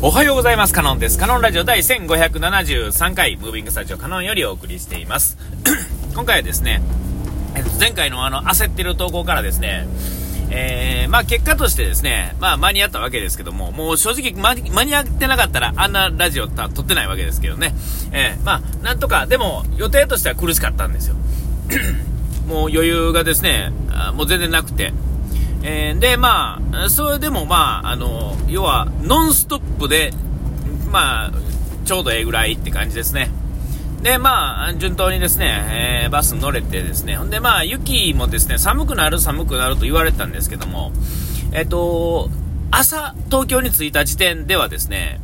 おはようございます。カノンです。カノンラジオ第1573回、ムービングスタジオカノンよりお送りしています。今回はですね、前回のあの、焦ってる投稿からですね、えー、まあ結果としてですね、まあ間に合ったわけですけども、もう正直間に合ってなかったらあんなラジオ撮ってないわけですけどね。えー、まあなんとか、でも予定としては苦しかったんですよ。もう余裕がですね、もう全然なくて、えー、で、まあ、それでもまあ、あの、要は、ノンストップで、まあ、ちょうどええぐらいって感じですね。で、まあ、順当にですね、えー、バス乗れてですね、ほんでまあ、雪もですね、寒くなる寒くなると言われたんですけども、えっ、ー、と、朝、東京に着いた時点ではですね、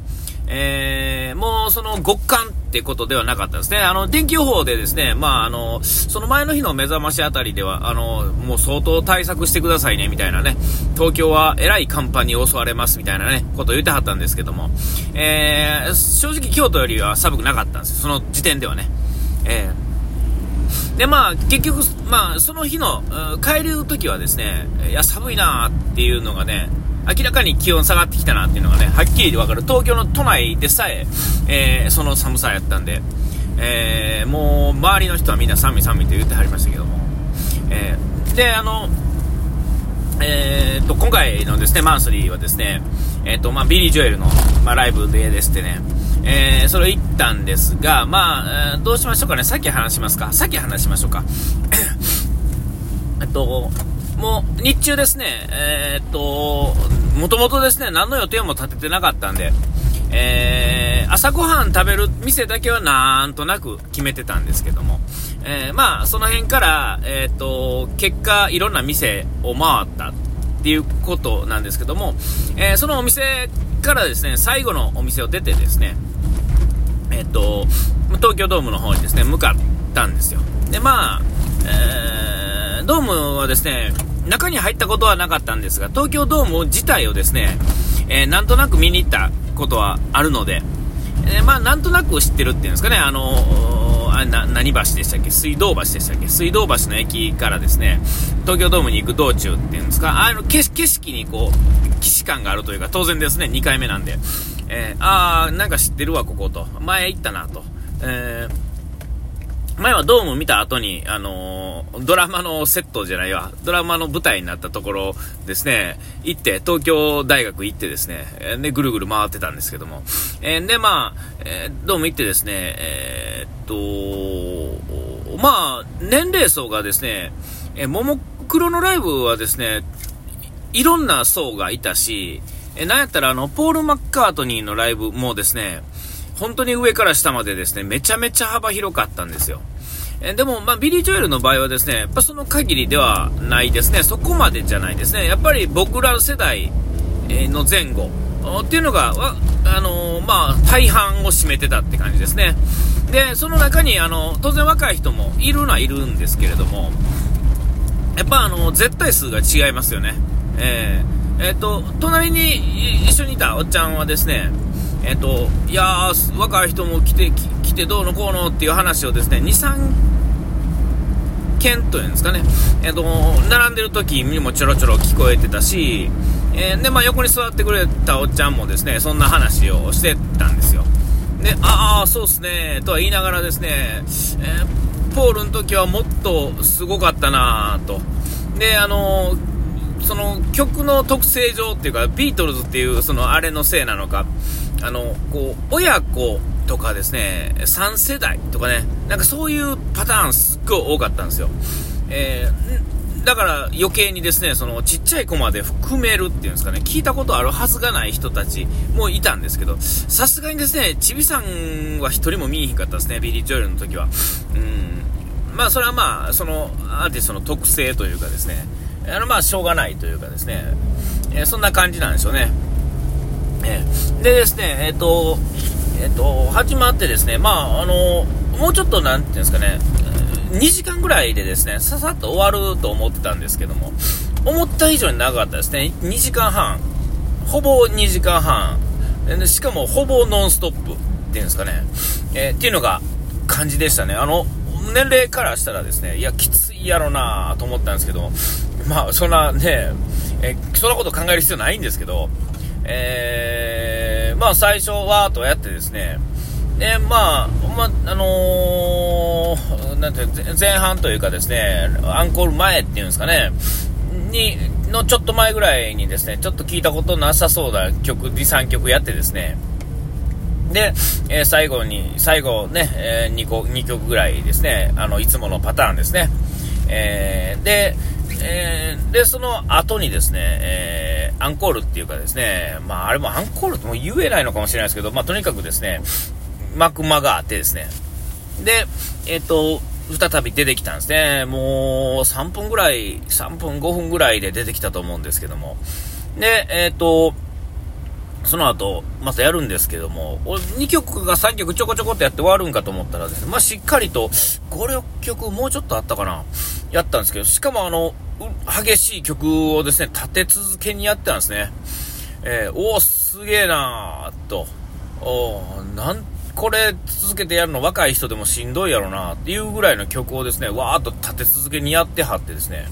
えー、もうその極寒ってことではなかったですね。あの、天気予報でですね、まあ、あの、その前の日の目覚ましあたりでは、あの、もう相当対策してくださいね、みたいなね、東京はえらい寒波に襲われます、みたいなね、ことを言ってはったんですけども、えー、正直京都よりは寒くなかったんですよ、その時点ではね。えー、で、まあ、結局、まあ、その日の、帰る時はですね、いや、寒いなっていうのがね、明らかに気温下がってきたなっていうのがね、はっきりわかる。東京の都内でさえ、えー、その寒さやったんで、えー、もう、周りの人はみんな寒い寒いって言ってはりましたけども。えー、で、あの、えー、と、今回のですね、マンスリーはですね、えっ、と、まあ、ビリー・ジョエルの、まあ、ライブでですってね、えー、それを行ったんですが、まあ、どうしましょうかね、さっき話しますか。さっき話しましょうか。えっと、もう日中ですね、えー、っと、もともとですね、何の予定も立ててなかったんで、えー、朝ごはん食べる店だけはなんとなく決めてたんですけども、えー、まあ、その辺から、えっと、結果、いろんな店を回ったっていうことなんですけども、えそのお店からですね、最後のお店を出てですね、えっと、東京ドームの方にですね、向かったんですよ。で、まあ、えー、ドームはですね、中に入ったことはなかったんですが、東京ドーム自体をですね、えー、なんとなく見に行ったことはあるので、えー、まあ、なんとなく知ってるっていうんですかね、あのあな何橋でしたっけ？水道橋でしたっけ？水道橋の駅からですね、東京ドームに行く道中っていうんですか、あの景色にこう、既視感があるというか、当然ですね、2回目なんで、えー、あー、なんか知ってるわ、ここと。前行ったな、と。えー前はドーム見た後に、あのー、ドラマのセットじゃないわ、ドラマの舞台になったところですね、行って、東京大学行ってですね、で、ぐるぐる回ってたんですけども、えー、で、まあ、えー、ドーム行ってですね、えー、っと、まあ、年齢層がですね、えももクロのライブはですね、いろんな層がいたし、えなんやったらあの、ポール・マッカートニーのライブもですね、本当に上から下までですね、めちゃめちゃ幅広かったんですよ。えでも、まあ、ビリー・ジョエルの場合はですね、やっぱその限りではないですね。そこまでじゃないですね。やっぱり僕ら世代の前後っていうのが、あの、まあ、大半を占めてたって感じですね。で、その中に、あの、当然若い人もいるのはいるんですけれども、やっぱあの、絶対数が違いますよね。えー、えー、と、隣に一緒にいたおっちゃんはですね、えっ、と、いやー、若い人も来て、来てどうのこうのっていう話をですね、2、3件というんですかね、えっ、と、並んでる時にもちょろちょろ聞こえてたし、え、で、まあ、横に座ってくれたおっちゃんもですね、そんな話をしてたんですよ。で、ああ、そうっすね、とは言いながらですね、えー、ポールの時はもっとすごかったなと。で、あのその曲の特性上っていうか、ビートルズっていうそのあれのせいなのか、あの、こう、親子とかですね、3世代とかね、なんかそういうパターンすっごい多かったんですよ。えー、だから余計にですね、そのちっちゃい子まで含めるっていうんですかね、聞いたことあるはずがない人たちもいたんですけど、さすがにですね、ちびさんは1人も見えへんかったですね、ビリー・ジョエルの時は。うん。まあそれはまあ、そのアーティストの特性というかですね、あのまあしょうがないというかですね、え、そんな感じなんですよね。え、でですね、えっ、と、えっ、と、始まってですね、まあ、あの、もうちょっと、なんていうんですかね、2時間ぐらいでですね、ささっと終わると思ってたんですけども、思った以上に長かったですね。2時間半。ほぼ2時間半。でしかも、ほぼノンストップっていうんですかね。えー、っていうのが感じでしたね。あの、年齢からしたらですね、いや、きついやろなと思ったんですけど、まあ、そんなね、えそんなこと考える必要ないんですけど、えー、まあ最初わーっとやってですね、で、まあ、まあのー、なんて前半というかですね、アンコール前っていうんですかね、に、のちょっと前ぐらいにですね、ちょっと聞いたことなさそうな曲、2、3曲やってですね、で、えー、最後に、最後ね、えー、2, 個2曲ぐらいですね、あの、いつものパターンですね。えー、で、えー、で、その後にですね、えー、アンコールっていうかですね、まあ、あれもアンコールとも言えないのかもしれないですけど、まあ、とにかくですね、幕間があってですね、で、えっ、ー、と、再び出てきたんですね。もう3分ぐらい、3分5分ぐらいで出てきたと思うんですけども。で、えっ、と、その後、またやるんですけども、2曲が3曲ちょこちょこってやって終わるんかと思ったらですね、まあ、しっかりと5、6曲もうちょっとあったかな、やったんですけど、しかもあの、激しい曲をですね、立て続けにやってたんですね。えー、おー、すげえなーと、おなんこれ続けてやるの若い人でもしんどいやろなっていうぐらいの曲をですね、わーっと立て続けにやってはってですね。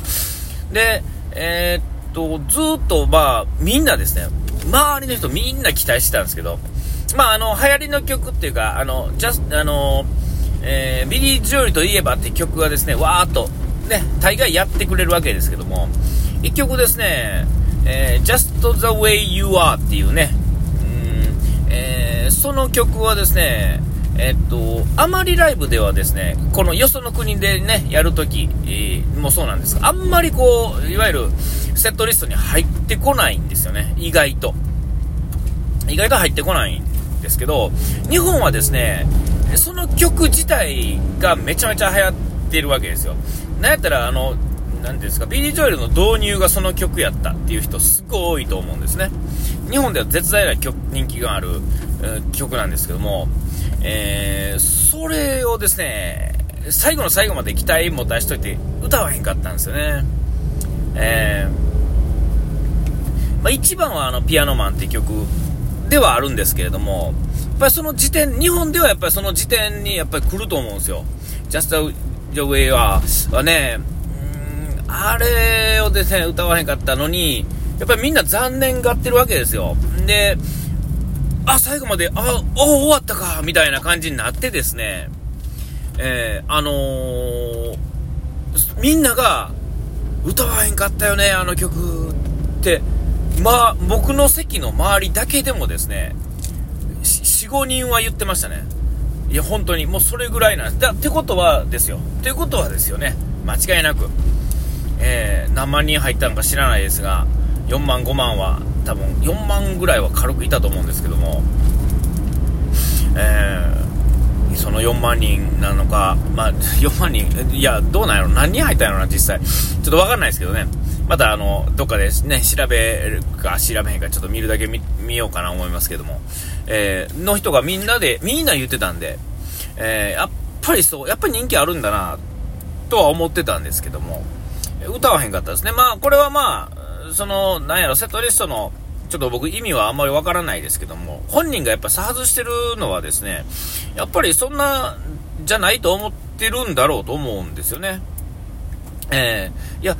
で、えー、っと、ずっとまあ、みんなですね、周りの人みんな期待してたんですけど、まあ、あの、流行りの曲っていうか、あの、ジャス、あの、えー、ビリー・ジョーリといえばって曲がですね、わーっと、ね、大概やってくれるわけですけども、一曲ですね、えー、Just the Way You Are っていうね、えー、その曲はですね、えっと、あまりライブではですね、このよその国でね、やるとき、もそうなんですが、あんまりこう、いわゆるセットリストに入ってこないんですよね、意外と。意外と入ってこないんですけど、日本はですね、その曲自体がめちゃめちゃ流行ってるわけですよ。なんやったら、あの、なんですか、ビリー・ジョエルの導入がその曲やったっていう人すごい多いと思うんですね。日本では絶大な曲人気がある、えー、曲なんですけども、えー、それをですね、最後の最後まで期待も出しといて歌わへんかったんですよね。えー、まあ、一番はあの、ピアノマンっていう曲ではあるんですけれども、やっぱりその時点、日本ではやっぱりその時点にやっぱり来ると思うんですよ。Just the Way は、はね、あれをですね、歌わへんかったのに、やっぱりみんな残念がってるわけですよ。で、あ、最後まで、あ、お終わったか、みたいな感じになってですね、えー、あのー、みんなが、歌わへんかったよね、あの曲って、まあ、僕の席の周りだけでもですね、4、5人は言ってましたね。いや、本当に、もうそれぐらいなんです。だってことはですよ。ってことはですよね。間違いなく。えー、何万人入ったのか知らないですが、4万、5万は、多分4万ぐらいは軽くいたと思うんですけども、えー、その4万人なのか、まあ、4万人、いや、どうなんやろ、何人入ったんやろな、実際。ちょっとわかんないですけどね。また、あの、どっかでね、調べるか調べへんか、ちょっと見るだけ見ようかな思いますけども、えー、の人がみんなで、みんな言ってたんで、えー、やっぱりそう、やっぱり人気あるんだな、とは思ってたんですけども、歌わへんかったですね。まあ、これはまあ、その、なんやろ、セットリストの、ちょっと僕意味はあんまりわからないですけども、本人がやっぱ差外してるのはですね、やっぱりそんな、じゃないと思ってるんだろうと思うんですよね。えー、いや、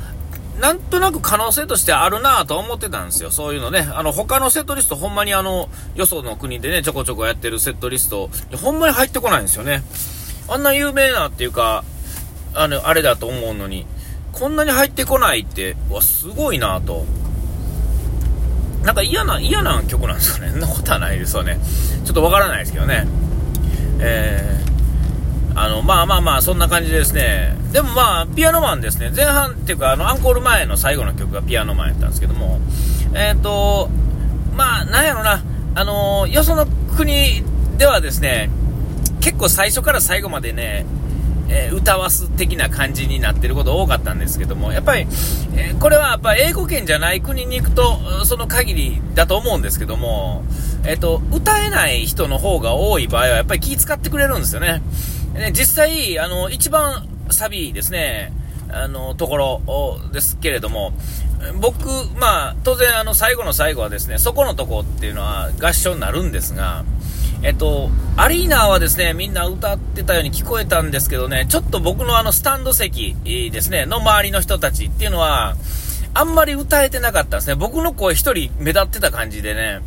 なんとなく可能性としてあるなぁと思ってたんですよ。そういうのね。あの、他のセットリスト、ほんまにあの、よその国でね、ちょこちょこやってるセットリスト、ほんまに入ってこないんですよね。あんな有名なっていうか、あの、あれだと思うのに、こんなに入ってこないって、わ、すごいなぁと。なんか嫌な、嫌な曲なんですかね。そんなことはないですよね。ちょっとわからないですけどね。えー、あの、まあまあまあ、そんな感じですね。でもまあ、ピアノマンですね。前半っていうか、あの、アンコール前の最後の曲がピアノマンやったんですけども、えっ、ー、と、まあ、なんやろな、あのよその国ではですね、結構最初から最後までね、えー、歌わす的な感じになってること多かったんですけども、やっぱり、えー、これはやっぱ英語圏じゃない国に行くと、その限りだと思うんですけども、えっ、と、歌えない人の方が多い場合はやっぱり気使ってくれるんですよね。ね実際、あの、一番サビですね、あの、ところですけれども、僕、まあ、当然、あの、最後の最後はですね、そこのとこっていうのは合唱になるんですが、えっと、アリーナはですね、みんな歌ってたように聞こえたんですけどね、ちょっと僕のあのスタンド席ですね、の周りの人たちっていうのは、あんまり歌えてなかったんですね。僕の声一人目立ってた感じでね、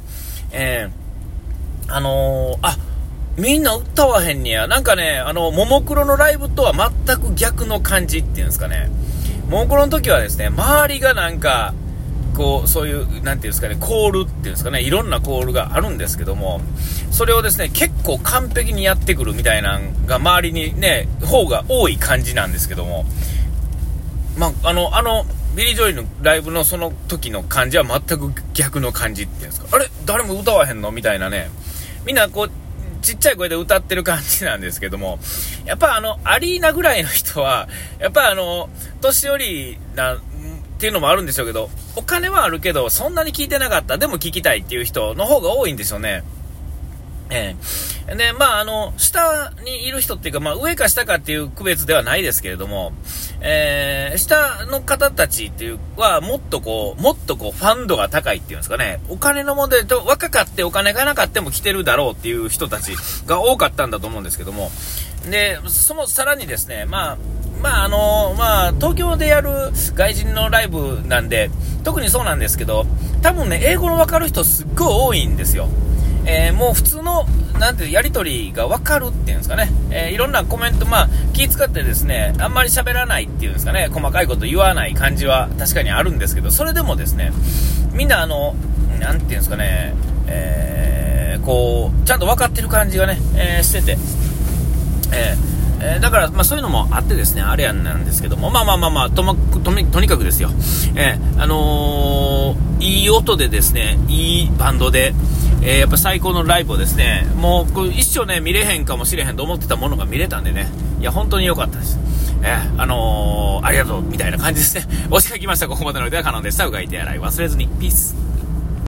えあのー、あ、みんな歌わへんねや。なんかね、あの、ももクロのライブとは全く逆の感じっていうんですかね。ももクロの時はですね、周りがなんか、こう、そういう、なんていうんですかね、コールっていうんですかね、いろんなコールがあるんですけども、それをですね、結構完璧にやってくるみたいなのが周りにね、方が多い感じなんですけども、まあ、あの、あの、ビリー・ジョエルのライブのその時の感じは全く逆の感じっていうんですか、あれ？誰も歌わへんの？みたいなね、みんなこう、ちっちゃい声で歌ってる感じなんですけども、やっぱあの、アリーナぐらいの人は、やっぱあの、年寄りな、っていうのもあるんでしょうけど、お金はあるけど、そんなに聞いてなかった、でも聞きたいっていう人の方が多いんですよね。ええー、で、まあ、あの、下にいる人っていうか、まあ、上か下かっていう区別ではないですけれども、えー、下の方たちっていうは、もっとこう、もっとこう、ファン度が高いっていうんですかね、お金の問題と、若かってお金がなかっても来てるだろうっていう人たちが多かったんだと思うんですけども、で、その、さらにですね、まあ、まああのまあ、東京でやる外人のライブなんで、特にそうなんですけど、多分ね、英語のわかる人すっごい多いんですよ。えー、もう普通の、なんてやり取りがわかるっていうんですかね、えー、いろんなコメント、まあ、気使ってですね、あんまり喋らないっていうんですかね、細かいこと言わない感じは確かにあるんですけど、それでもですね、みんなあの、なんていうんですかね、えー、こう、ちゃんと分かってる感じがね、えしてて、えーえー、だから、まあ、そういうのもあってですね、あれやんなんですけども、まあまあまあまあ、とま、とにとにかくですよ、えー、あのー、いい音でですね、いいバンドで、えー、やっぱ最高のライブをですね、もうこ一生ね、見れへんかもしれへんと思ってたものが見れたんでね、いや、本当に良かったです。えー、あのー、ありがとう、みたいな感じですね。お時間来ました。ここまでの腕は可能でした。うがいて洗い忘れずに。ピース。